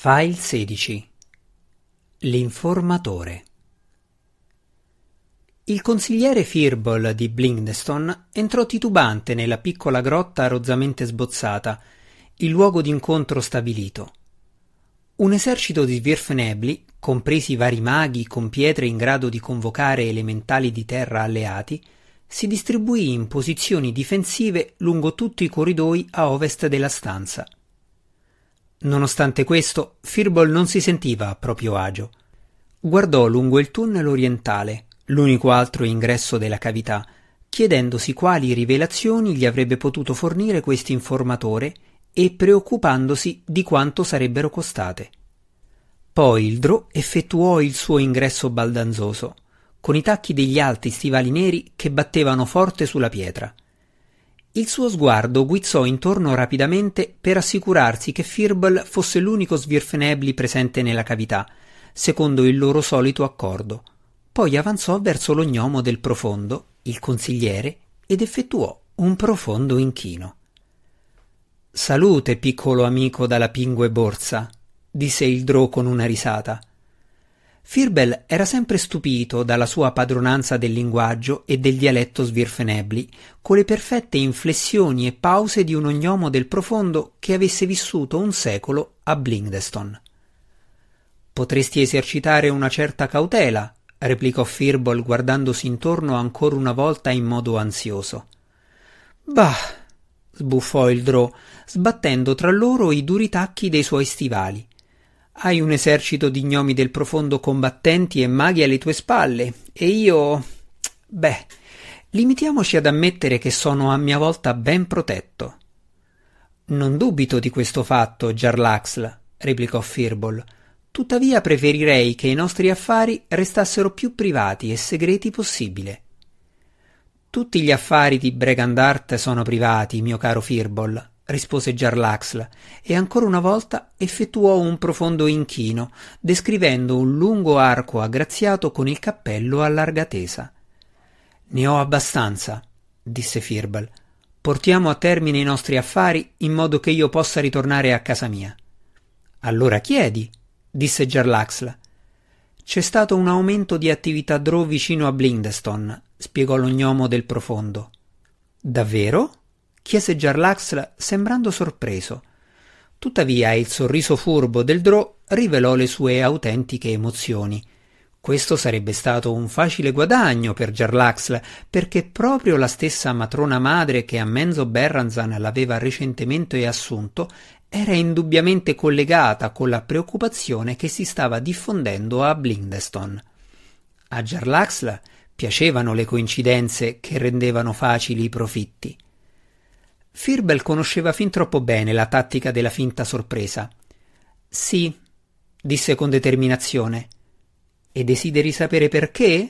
File 16 L'informatore Il consigliere Firbolg di Blindestone entrò titubante nella piccola grotta rozzamente sbozzata, il luogo d'incontro stabilito. Un esercito di svirfenebli, compresi vari maghi con pietre in grado di convocare elementali di terra alleati, si distribuì in posizioni difensive lungo tutti i corridoi a ovest della stanza. Nonostante questo, Firbolg non si sentiva a proprio agio. Guardò lungo il tunnel orientale, l'unico altro ingresso della cavità, chiedendosi quali rivelazioni gli avrebbe potuto fornire questo informatore e preoccupandosi di quanto sarebbero costate. Poi il Drò effettuò il suo ingresso baldanzoso, con i tacchi degli alti stivali neri che battevano forte sulla pietra. Il suo sguardo guizzò intorno rapidamente per assicurarsi che Firble fosse l'unico svirfenebli presente nella cavità, secondo il loro solito accordo. Poi avanzò verso lo gnomo del profondo, il consigliere, ed effettuò un profondo inchino. Salute, piccolo amico dalla pingue borsa, disse il Drò con una risata. Firbel era sempre stupito dalla sua padronanza del linguaggio e del dialetto svirfenebli, con le perfette inflessioni e pause di un ognomo del profondo che avesse vissuto un secolo a Blindestone. Potresti esercitare una certa cautela, replicò Firbol guardandosi intorno ancora una volta in modo ansioso. Bah, sbuffò il Drò, sbattendo tra loro i duri tacchi dei suoi stivali. Hai un esercito di gnomi del profondo combattenti e maghi alle tue spalle, e io. beh, limitiamoci ad ammettere che sono a mia volta ben protetto. Non dubito di questo fatto, Jarlaxl, replicò Firbol. Tuttavia preferirei che i nostri affari restassero più privati e segreti possibile. Tutti gli affari di Bregandart sono privati, mio caro Firbol, rispose Jarlaxle, e ancora una volta effettuò un profondo inchino, descrivendo un lungo arco aggraziato con il cappello a larga tesa. Ne ho abbastanza, disse Firbal. Portiamo a termine i nostri affari in modo che io possa ritornare a casa mia. Allora chiedi, disse Jarlaxle. C'è stato un aumento di attività Drow vicino a Blindestone, spiegò lo gnomo del profondo. Davvero? Chiese Jarlaxle sembrando sorpreso. Tuttavia il sorriso furbo del Drò rivelò le sue autentiche emozioni. Questo sarebbe stato un facile guadagno per Jarlaxle, perché proprio la stessa matrona madre che a Menzo Berranzan l'aveva recentemente assunto era indubbiamente collegata con la preoccupazione che si stava diffondendo a Blindestone. A Jarlaxle piacevano le coincidenze che rendevano facili i profitti. Firbel conosceva fin troppo bene la tattica della finta sorpresa. Sì, disse con determinazione. E desideri sapere perché?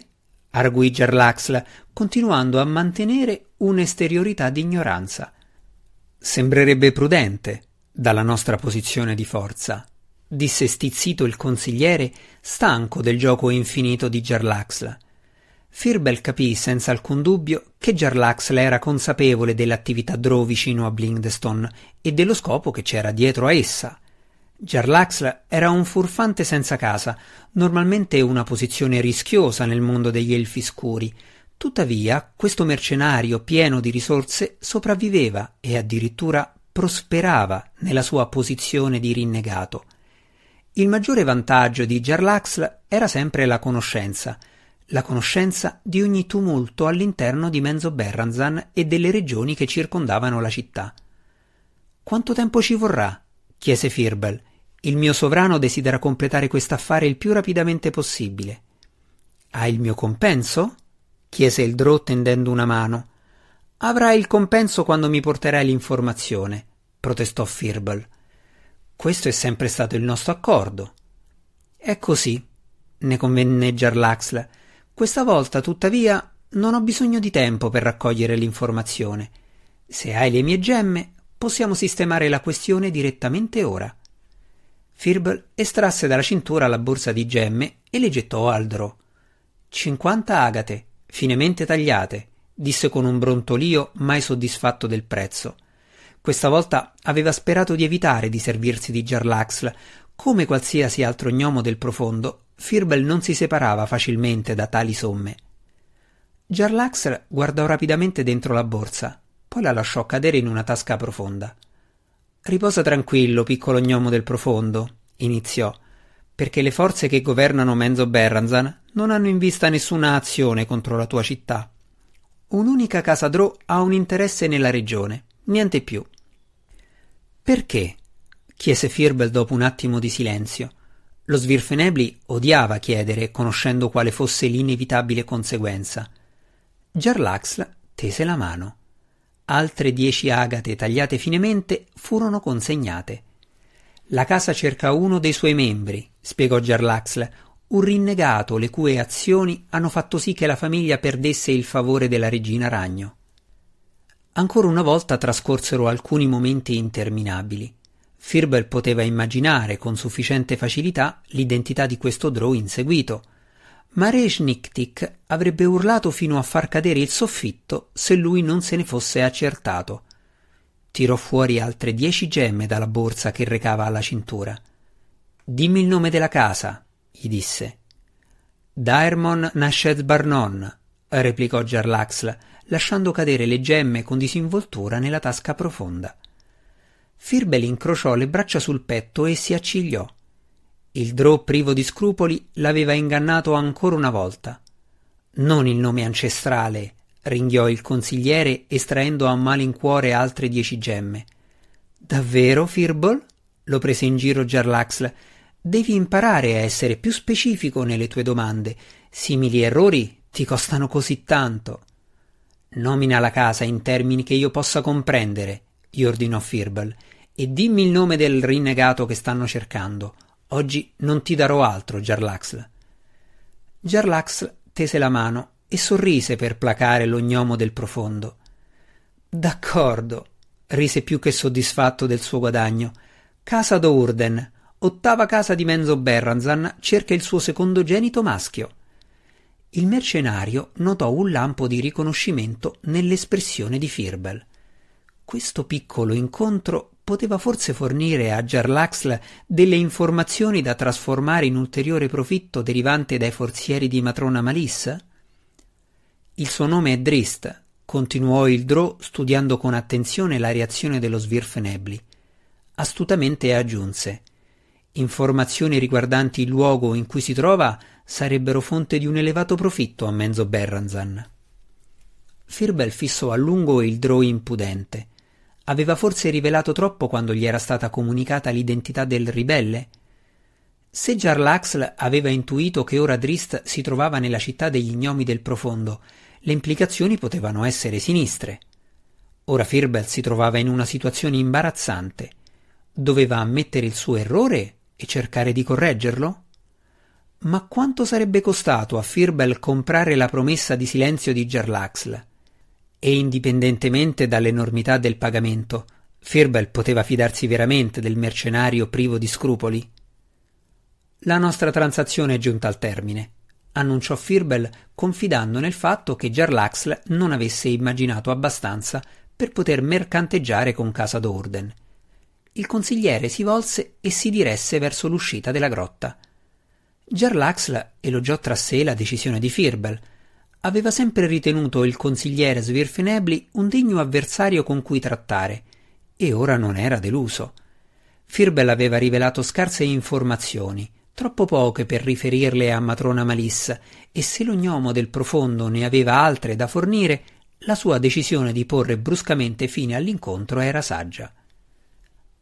arguì Gerlaxla, continuando a mantenere un'esteriorità di ignoranza. Sembrerebbe prudente, dalla nostra posizione di forza, disse stizzito il consigliere, stanco del gioco infinito di Gerlaxla. Firbel capì senza alcun dubbio che Jarlaxle era consapevole dell'attività Drow vicino a Blindestone e dello scopo che c'era dietro a essa. Jarlaxle era un furfante senza casa, normalmente una posizione rischiosa nel mondo degli elfi scuri. Tuttavia, questo mercenario pieno di risorse sopravviveva e addirittura prosperava nella sua posizione di rinnegato. Il maggiore vantaggio di Jarlaxle era sempre la conoscenza – la conoscenza di ogni tumulto all'interno di Menzo Berranzan e delle regioni che circondavano la città. Quanto tempo ci vorrà? chiese Firbel. Il mio sovrano desidera completare quest'affare il più rapidamente possibile. Hai il mio compenso? chiese il Drò tendendo una mano. Avrai il compenso quando mi porterai l'informazione, protestò Firbel. Questo è sempre stato il nostro accordo. È così, ne convenne Jarlaxle. Questa volta, tuttavia, non ho bisogno di tempo per raccogliere l'informazione. Se hai le mie gemme, possiamo sistemare la questione direttamente ora. Firble estrasse dalla cintura la borsa di gemme e le gettò al Drò. Cinquanta agate, finemente tagliate, disse con un brontolio mai soddisfatto del prezzo. Questa volta aveva sperato di evitare di servirsi di Jarlaxl, Come qualsiasi altro gnomo del profondo, Firbel non si separava facilmente da tali somme. Jarlaxle guardò rapidamente dentro la borsa, poi la lasciò cadere in una tasca profonda. Riposa tranquillo, piccolo gnomo del profondo, iniziò, perché le forze che governano Menzo Berranzan non hanno in vista nessuna azione contro la tua città. Un'unica casa Drò ha un interesse nella regione, niente più. Perché? chiese Firbel dopo un attimo di silenzio. Lo Svirfenebli odiava chiedere, conoscendo quale fosse l'inevitabile conseguenza. Jarlaxla tese la mano. Altre dieci agate tagliate finemente furono consegnate. La casa cerca uno dei suoi membri, spiegò Jarlaxle, un rinnegato le cui azioni hanno fatto sì che la famiglia perdesse il favore della regina ragno. Ancora una volta trascorsero alcuni momenti interminabili. Firbel poteva immaginare con sufficiente facilità l'identità di questo Drow inseguito, ma Reshniktik avrebbe urlato fino a far cadere il soffitto se lui non se ne fosse accertato. Tirò fuori altre dieci gemme dalla borsa che recava alla cintura. Dimmi il nome della casa, gli disse. Daermon Nashed Barnon, replicò Jarlaxl, lasciando cadere le gemme con disinvoltura nella tasca profonda. Firbel incrociò le braccia sul petto e si accigliò. Il Drò privo di scrupoli l'aveva ingannato ancora una volta. Non il nome ancestrale, ringhiò il consigliere estraendo a malincuore altre dieci gemme. Davvero, Firbol? lo prese in giro Jarlaxle. Devi imparare a essere più specifico nelle tue domande. Simili errori ti costano così tanto. Nomina la casa in termini che io possa comprendere, gli ordinò Firbol, e dimmi il nome del rinnegato che stanno cercando. Oggi non ti darò altro, Jarlaxl. Jarlaxl tese la mano e sorrise per placare lo gnomo del profondo. D'accordo, rise più che soddisfatto del suo guadagno. Casa d'Urden, ottava casa di Menzo Berranzan, cerca il suo secondogenito maschio. Il mercenario notò un lampo di riconoscimento nell'espressione di Firbel. Questo piccolo incontro poteva forse fornire a Jarlaxle delle informazioni da trasformare in ulteriore profitto derivante dai forzieri di matrona Malissa? Il suo nome è Drist, continuò il Drò studiando con attenzione la reazione dello Svirfenebli. Astutamente aggiunse Informazioni riguardanti il luogo in cui si trova sarebbero fonte di un elevato profitto a Menzo Berranzan. Firbel fissò a lungo il Drò impudente Aveva forse rivelato troppo quando gli era stata comunicata l'identità del ribelle? Se Jarlaxl aveva intuito che ora Drist si trovava nella città degli gnomi del profondo, le implicazioni potevano essere sinistre. Ora Firbel si trovava in una situazione imbarazzante. Doveva ammettere il suo errore e cercare di correggerlo? Ma quanto sarebbe costato a Firbel comprare la promessa di silenzio di Jarlaxl? E indipendentemente dall'enormità del pagamento, Firbel poteva fidarsi veramente del mercenario privo di scrupoli? La nostra transazione è giunta al termine, annunciò Firbel confidando nel fatto che Jarlaxle non avesse immaginato abbastanza per poter mercanteggiare con Casa d'Orden. Il consigliere si volse e si diresse verso l'uscita della grotta. Jarlaxle elogiò tra sé la decisione di Firbel, aveva sempre ritenuto il consigliere Svirfenebli un degno avversario con cui trattare, e ora non era deluso. Firbel aveva rivelato scarse informazioni, troppo poche per riferirle a matrona Malissa, e se lo gnomo del profondo ne aveva altre da fornire, la sua decisione di porre bruscamente fine all'incontro era saggia.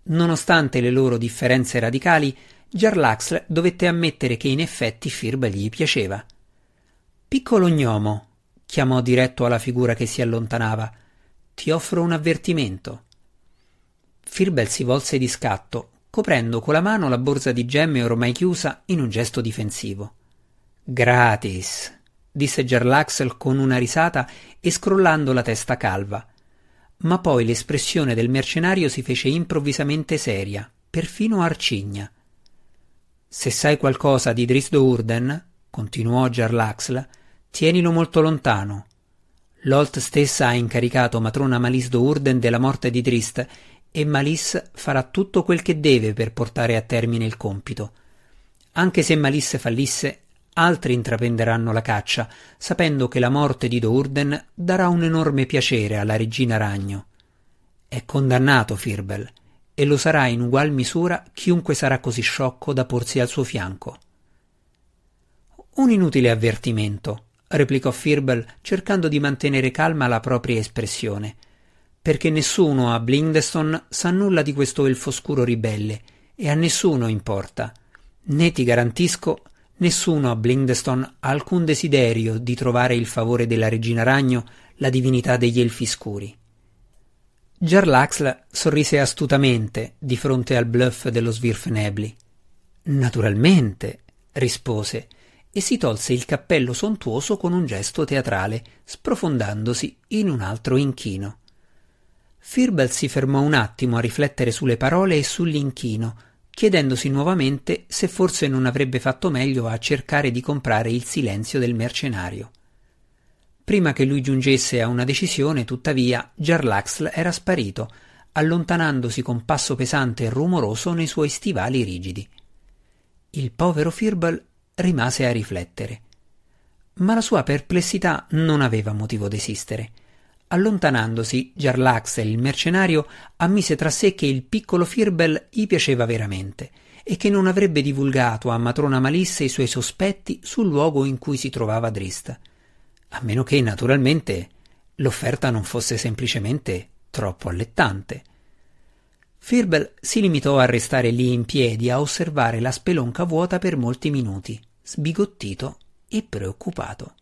Nonostante le loro differenze radicali, Jarlaxle dovette ammettere che in effetti Firbel gli piaceva. Piccolo gnomo, chiamò diretto alla figura che si allontanava, ti offro un avvertimento. Firbel si volse di scatto, coprendo con la mano la borsa di gemme ormai chiusa in un gesto difensivo. Gratis, disse Gerlaxel con una risata e scrollando la testa calva. Ma poi l'espressione del mercenario si fece improvvisamente seria, perfino arcigna. Se sai qualcosa di Drisdo Urden, continuò Jarlaxla, tienilo molto lontano. L'Olt stessa ha incaricato matrona Malisdo Urden della morte di Drist e Malice farà tutto quel che deve per portare a termine il compito. Anche se Malice fallisse, altri intraprenderanno la caccia, sapendo che la morte di Dourden darà un enorme piacere alla regina ragno. È condannato Firbel, e lo sarà in ugual misura chiunque sarà così sciocco da porsi al suo fianco. Un inutile avvertimento, replicò Firbel cercando di mantenere calma la propria espressione, perché nessuno a Blindeston sa nulla di questo elfo scuro ribelle, e a nessuno importa. Né ti garantisco, nessuno a Blindeston ha alcun desiderio di trovare il favore della regina ragno, la divinità degli elfi scuri. Jarlaxle sorrise astutamente di fronte al bluff dello Svirfnebli. Naturalmente, rispose, e si tolse il cappello sontuoso con un gesto teatrale, sprofondandosi in un altro inchino. Firbel si fermò un attimo a riflettere sulle parole e sull'inchino, chiedendosi nuovamente se forse non avrebbe fatto meglio a cercare di comprare il silenzio del mercenario. Prima che lui giungesse a una decisione, tuttavia, Jarlaxle era sparito, allontanandosi con passo pesante e rumoroso nei suoi stivali rigidi. Il povero Firbal rimase a riflettere. Ma la sua perplessità non aveva motivo d'esistere. Allontanandosi, Jarlaxle, il mercenario, ammise tra sé che il piccolo Firbel gli piaceva veramente e che non avrebbe divulgato a matrona Malisse i suoi sospetti sul luogo in cui si trovava Drista a meno che naturalmente l'offerta non fosse semplicemente troppo allettante. Firbel si limitò a restare lì in piedi a osservare la spelonca vuota per molti minuti, sbigottito e preoccupato.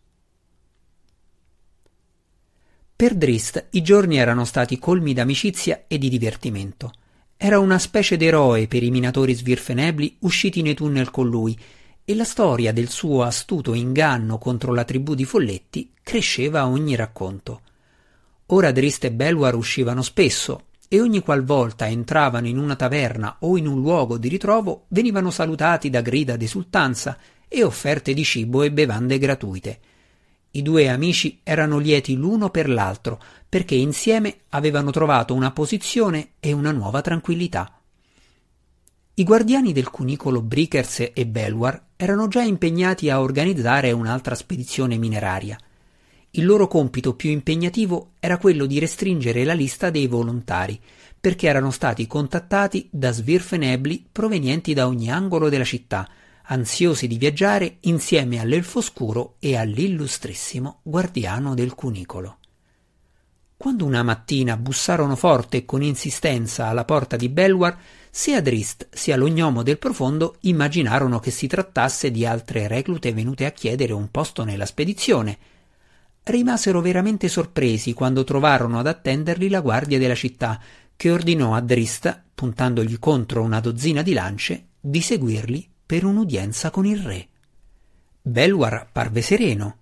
Per Drist i giorni erano stati colmi d'amicizia e di divertimento. Era una specie d'eroe per i minatori svirfenebli usciti nei tunnel con lui e la storia del suo astuto inganno contro la tribù di Folletti cresceva a ogni racconto. Ora Drist e Belwar uscivano spesso e ogni qualvolta entravano in una taverna o in un luogo di ritrovo venivano salutati da grida d'esultanza e offerte di cibo e bevande gratuite. I due amici erano lieti l'uno per l'altro perché insieme avevano trovato una posizione e una nuova tranquillità. I guardiani del cunicolo Brickers e Belwar erano già impegnati a organizzare un'altra spedizione mineraria. Il loro compito più impegnativo era quello di restringere la lista dei volontari, perché erano stati contattati da svirfenebli provenienti da ogni angolo della città, ansiosi di viaggiare insieme all'elfo scuro e all'illustrissimo guardiano del cunicolo. Quando una mattina bussarono forte e con insistenza alla porta di Belwar, sia Drist sia l'ognomo del profondo immaginarono che si trattasse di altre reclute venute a chiedere un posto nella spedizione. Rimasero veramente sorpresi quando trovarono ad attenderli la guardia della città, che ordinò a Drist, puntandogli contro una dozzina di lance, di seguirli per un'udienza con il re. Belwar parve sereno.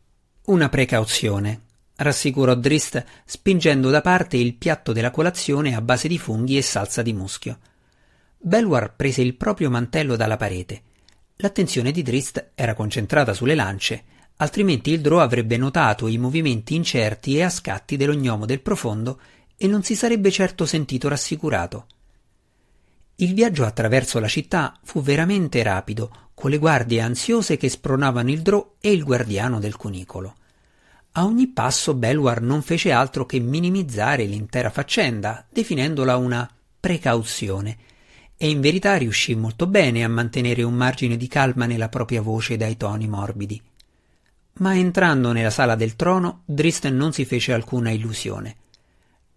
Una precauzione, rassicurò Drist spingendo da parte il piatto della colazione a base di funghi e salsa di muschio. Belwar prese il proprio mantello dalla parete. L'attenzione di Drist era concentrata sulle lance, altrimenti il Drò avrebbe notato i movimenti incerti e a scatti dell'ognomo del profondo e non si sarebbe certo sentito rassicurato. Il viaggio attraverso la città fu veramente rapido, con le guardie ansiose che spronavano il Drò e il guardiano del cunicolo. A ogni passo Belwar non fece altro che minimizzare l'intera faccenda, definendola una precauzione, e in verità riuscì molto bene a mantenere un margine di calma nella propria voce dai toni morbidi. Ma entrando nella sala del trono, Dristen non si fece alcuna illusione.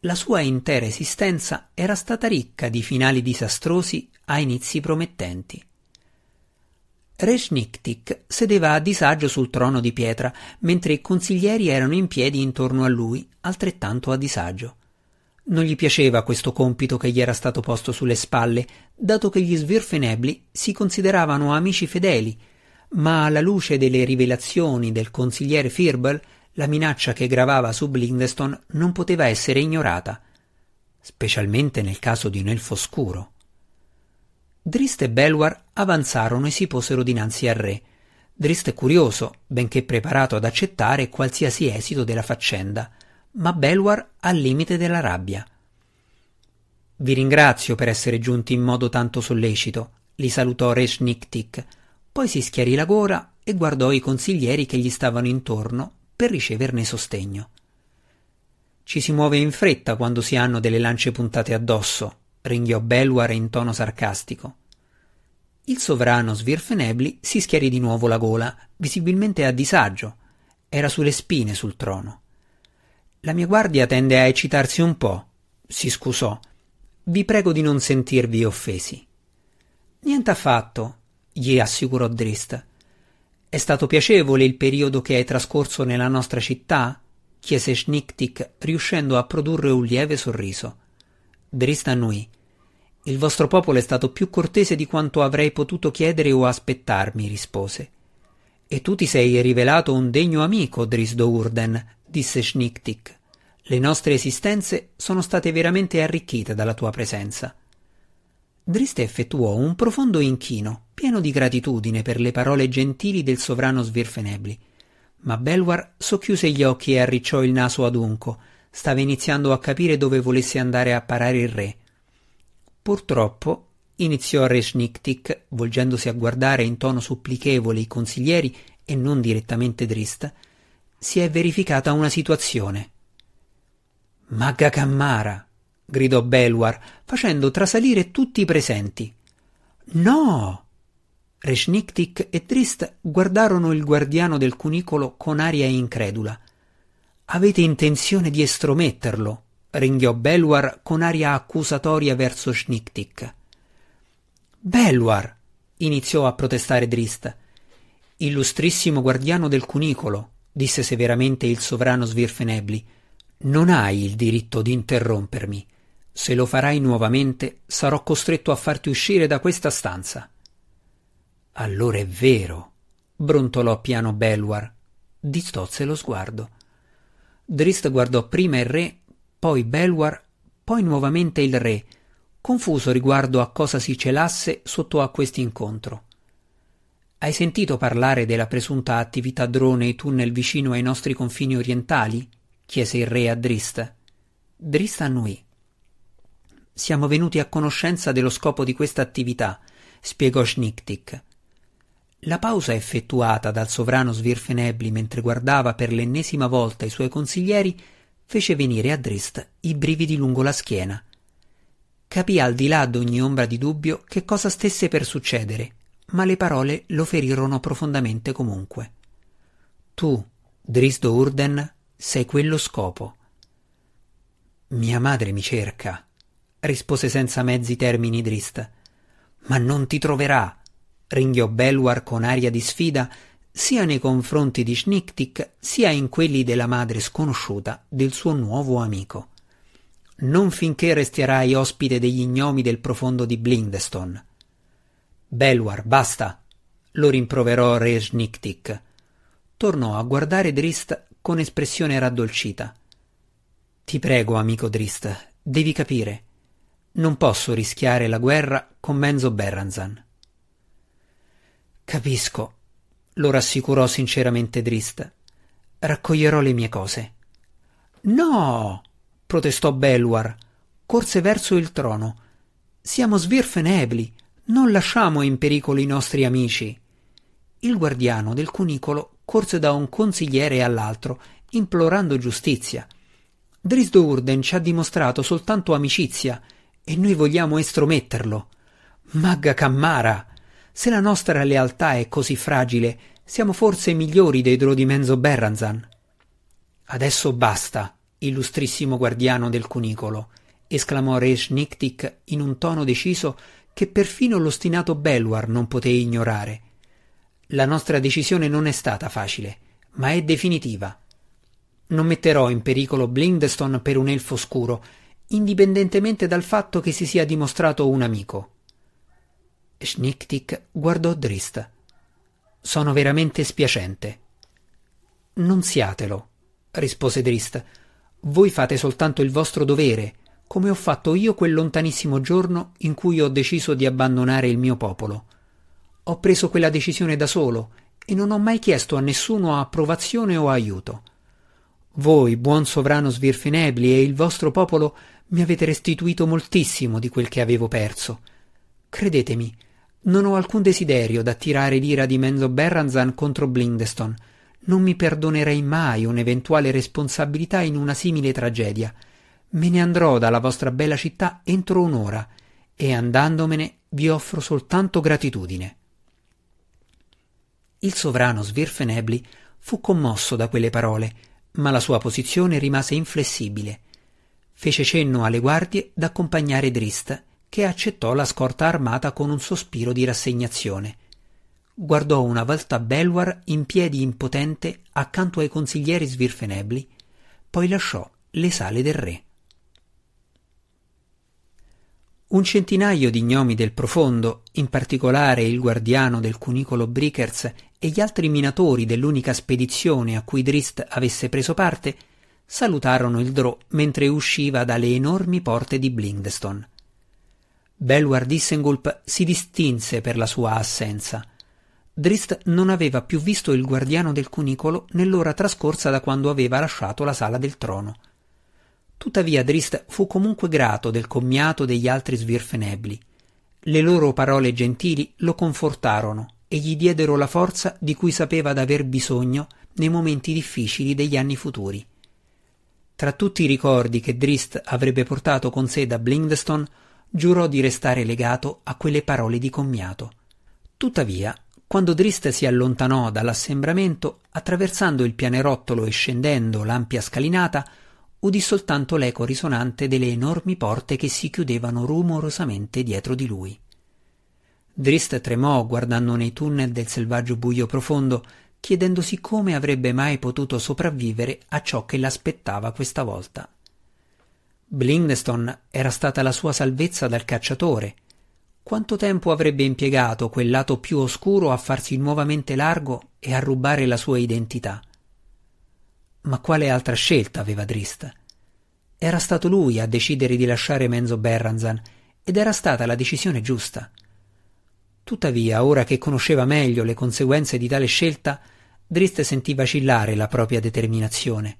La sua intera esistenza era stata ricca di finali disastrosi a inizi promettenti. Reshniktik sedeva a disagio sul trono di pietra, mentre i consiglieri erano in piedi intorno a lui, altrettanto a disagio. Non gli piaceva questo compito che gli era stato posto sulle spalle, dato che gli svirfenebli si consideravano amici fedeli, ma alla luce delle rivelazioni del consigliere Firbel, la minaccia che gravava su Blindeston non poteva essere ignorata, specialmente nel caso di un elfo scuro. Drist e Belwar avanzarono e si posero dinanzi al re. Drist curioso, benché preparato ad accettare qualsiasi esito della faccenda, ma Belwar al limite della rabbia. Vi ringrazio per essere giunti in modo tanto sollecito, li salutò Re Schniktik, poi si schiarì la gola e guardò i consiglieri che gli stavano intorno per riceverne sostegno. Ci si muove in fretta quando si hanno delle lance puntate addosso, ringhiò Belwar in tono sarcastico. Il sovrano Svirfenebli si schiarì di nuovo la gola, visibilmente a disagio. Era sulle spine sul trono. La mia guardia tende a eccitarsi un po', si scusò. Vi prego di non sentirvi offesi. Niente affatto, gli assicurò Drist. È stato piacevole il periodo che hai trascorso nella nostra città? chiese Schniktik, riuscendo a produrre un lieve sorriso. Drist annui. Il vostro popolo è stato più cortese di quanto avrei potuto chiedere o aspettarmi, rispose. E tu ti sei rivelato un degno amico, Drisdo Urden, disse Schniktik. Le nostre esistenze sono state veramente arricchite dalla tua presenza. Driste effettuò un profondo inchino, pieno di gratitudine per le parole gentili del sovrano Svirfenebli. Ma Belwar socchiuse gli occhi e arricciò il naso adunco. Stava iniziando a capire dove volesse andare a parare il re. Purtroppo, iniziò Reshniktik, volgendosi a guardare in tono supplichevole i consiglieri e non direttamente Drist, si è verificata una situazione. Magga Cammara! gridò Belwar, facendo trasalire tutti i presenti. No! Reshniktik e Drist guardarono il guardiano del cunicolo con aria incredula. Avete intenzione di estrometterlo? ringhiò Belwar con aria accusatoria verso Schniktik. Belwar! iniziò a protestare Drist. Illustrissimo guardiano del cunicolo, disse severamente il sovrano Svirfenebli, non hai il diritto di interrompermi. Se lo farai nuovamente, sarò costretto a farti uscire da questa stanza. Allora è vero, brontolò piano Belwar. Distolse lo sguardo. Drist guardò prima il re, poi Belwar, poi nuovamente il re, confuso riguardo a cosa si celasse sotto a quest'incontro. Hai sentito parlare della presunta attività drone e tunnel vicino ai nostri confini orientali? chiese il re a Drist. Drist annuì. Siamo venuti a conoscenza dello scopo di questa attività, spiegò Schniktik. La pausa effettuata dal sovrano Svirfenebli mentre guardava per l'ennesima volta i suoi consiglieri fece venire a Drist i brividi lungo la schiena. Capì al di là d'ogni ombra di dubbio che cosa stesse per succedere, ma le parole lo ferirono profondamente comunque. Tu, Drisdo Urden, sei quello scopo. Mia madre mi cerca, rispose senza mezzi termini Drist. Ma non ti troverà, ringhiò Belwar con aria di sfida, sia nei confronti di Schniktik, sia in quelli della madre sconosciuta del suo nuovo amico. Non finché resterai ospite degli ignomi del profondo di Blindestone. Belwar, basta! lo rimproverò Re Schniktik. Tornò a guardare Drist con espressione raddolcita. Ti prego, amico Drist, devi capire. Non posso rischiare la guerra con Menzo Berranzan. Capisco, lo rassicurò sinceramente Drist. Raccoglierò le mie cose. No! protestò Belwar. Corse verso il trono. Siamo svirfenebli. Non lasciamo in pericolo i nostri amici. Il guardiano del cunicolo corse da un consigliere all'altro, implorando giustizia. Drisdo Urden ci ha dimostrato soltanto amicizia e noi vogliamo estrometterlo. Magga Cammara! Se la nostra lealtà è così fragile, siamo forse migliori dei Drodimenzo Berranzan. Adesso basta, illustrissimo guardiano del cunicolo, esclamò Re Schniktik in un tono deciso che perfino l'ostinato Belwar non poté ignorare. La nostra decisione non è stata facile, ma è definitiva. Non metterò in pericolo Blindestone per un elfo scuro indipendentemente dal fatto che si sia dimostrato un amico. Schniktik guardò Drist. Sono veramente spiacente. Non siatelo, rispose Drist. Voi fate soltanto il vostro dovere, come ho fatto io quel lontanissimo giorno in cui ho deciso di abbandonare il mio popolo. Ho preso quella decisione da solo e non ho mai chiesto a nessuno approvazione o aiuto. Voi, buon sovrano Svirfenebli, e il vostro popolo mi avete restituito moltissimo di quel che avevo perso. Credetemi, non ho alcun desiderio d'attirare l'ira di Menzo Berranzan contro Blindeston. Non mi perdonerei mai un'eventuale responsabilità in una simile tragedia. Me ne andrò dalla vostra bella città entro un'ora e andandomene vi offro soltanto gratitudine. Il sovrano Svirfenebli fu commosso da quelle parole, ma la sua posizione rimase inflessibile. Fece cenno alle guardie d'accompagnare Drist che accettò la scorta armata con un sospiro di rassegnazione. Guardò una volta Belwar in piedi impotente accanto ai consiglieri svirfenebli, poi lasciò le sale del re. Un centinaio di gnomi del profondo, in particolare il guardiano del cunicolo Brickers e gli altri minatori dell'unica spedizione a cui Drist avesse preso parte, salutarono il Drò mentre usciva dalle enormi porte di Blindstone. Belwar Dissengulp si distinse per la sua assenza. Drist non aveva più visto il guardiano del cunicolo nell'ora trascorsa da quando aveva lasciato la sala del trono. Tuttavia Drist fu comunque grato del commiato degli altri svirfenebli. Le loro parole gentili lo confortarono e gli diedero la forza di cui sapeva d'aver bisogno nei momenti difficili degli anni futuri. Tra tutti i ricordi che Drist avrebbe portato con sé da Blindstone, giurò di restare legato a quelle parole di commiato. Tuttavia, quando Drist si allontanò dall'assembramento, attraversando il pianerottolo e scendendo l'ampia scalinata, udì soltanto l'eco risonante delle enormi porte che si chiudevano rumorosamente dietro di lui. Drist tremò guardando nei tunnel del selvaggio buio profondo, chiedendosi come avrebbe mai potuto sopravvivere a ciò che l'aspettava questa volta. Blindstone era stata la sua salvezza dal cacciatore. Quanto tempo avrebbe impiegato quel lato più oscuro a farsi nuovamente largo e a rubare la sua identità? Ma quale altra scelta aveva Drist? Era stato lui a decidere di lasciare Menzo Berranzan ed era stata la decisione giusta. Tuttavia, ora che conosceva meglio le conseguenze di tale scelta, Drist sentì vacillare la propria determinazione.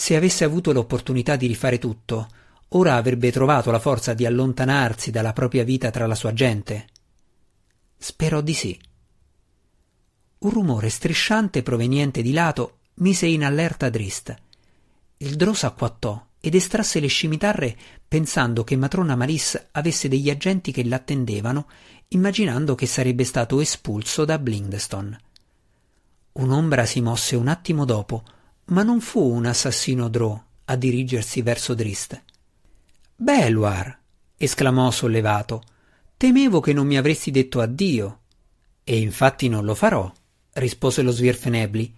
Se avesse avuto l'opportunità di rifare tutto, ora avrebbe trovato la forza di allontanarsi dalla propria vita tra la sua gente. Sperò di sì. Un rumore strisciante proveniente di lato mise in allerta Drist. Il drò s'acquattò ed estrasse le scimitarre pensando che matrona Malis avesse degli agenti che l'attendevano, immaginando che sarebbe stato espulso da Blindstone. Un'ombra si mosse un attimo dopo, ma non fu un assassino Drò a dirigersi verso Drist. Belwar! esclamò sollevato. Temevo che non mi avresti detto addio. E infatti non lo farò, rispose lo Svirfenebli.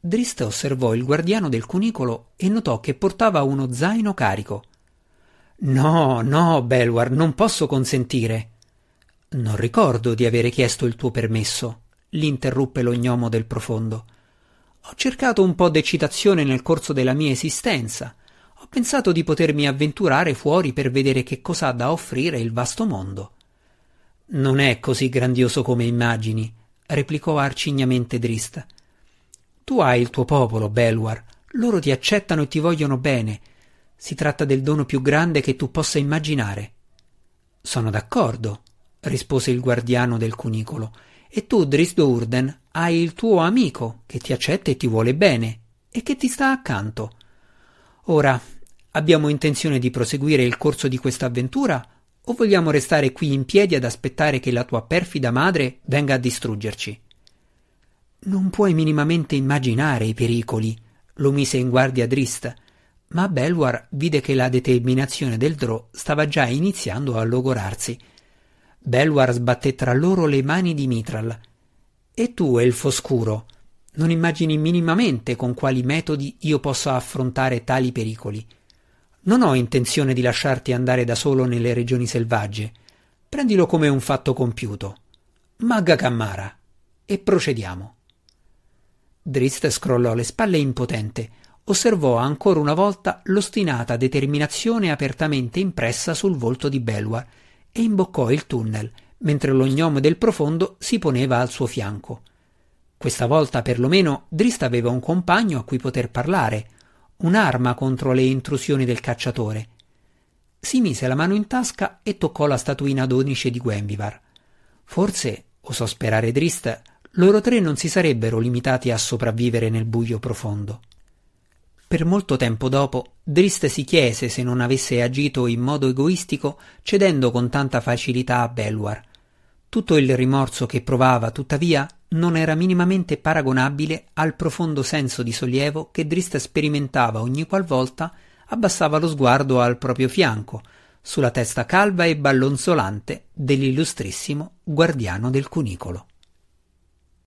Drist osservò il guardiano del cunicolo e notò che portava uno zaino carico. No, no, Belwar, non posso consentire. Non ricordo di avere chiesto il tuo permesso, l'interruppe lo gnomo del profondo. Ho cercato un po' d'eccitazione nel corso della mia esistenza. Ho pensato di potermi avventurare fuori per vedere che cosa ha da offrire il vasto mondo. Non è così grandioso come immagini, replicò arcignamente Drist. Tu hai il tuo popolo, Belwar. Loro ti accettano e ti vogliono bene. Si tratta del dono più grande che tu possa immaginare. Sono d'accordo, rispose il guardiano del cunicolo. E tu, Drisdo Urden, hai il tuo amico che ti accetta e ti vuole bene e che ti sta accanto. Ora, abbiamo intenzione di proseguire il corso di questa avventura o vogliamo restare qui in piedi ad aspettare che la tua perfida madre venga a distruggerci? Non puoi minimamente immaginare i pericoli, lo mise in guardia Drist, ma Belwar vide che la determinazione del Drò stava già iniziando a logorarsi. Belwar sbatté tra loro le mani di Mitral e tu, Elfo Scuro, non immagini minimamente con quali metodi io possa affrontare tali pericoli. Non ho intenzione di lasciarti andare da solo nelle regioni selvagge. Prendilo come un fatto compiuto. Magga Cammara. E procediamo. Drist scrollò le spalle impotente. Osservò ancora una volta l'ostinata determinazione apertamente impressa sul volto di Belwar e imboccò il tunnel, mentre lo gnomo del profondo si poneva al suo fianco. Questa volta perlomeno Drist aveva un compagno a cui poter parlare, un'arma contro le intrusioni del cacciatore. Si mise la mano in tasca e toccò la statuina d'onice di Gwenvivar. Forse, osò sperare Drist, loro tre non si sarebbero limitati a sopravvivere nel buio profondo. Per molto tempo dopo, Drist si chiese se non avesse agito in modo egoistico, cedendo con tanta facilità a Belwar. Tutto il rimorso che provava, tuttavia, non era minimamente paragonabile al profondo senso di sollievo che Drist sperimentava ogni qualvolta abbassava lo sguardo al proprio fianco, sulla testa calva e ballonzolante dell'illustrissimo guardiano del cunicolo.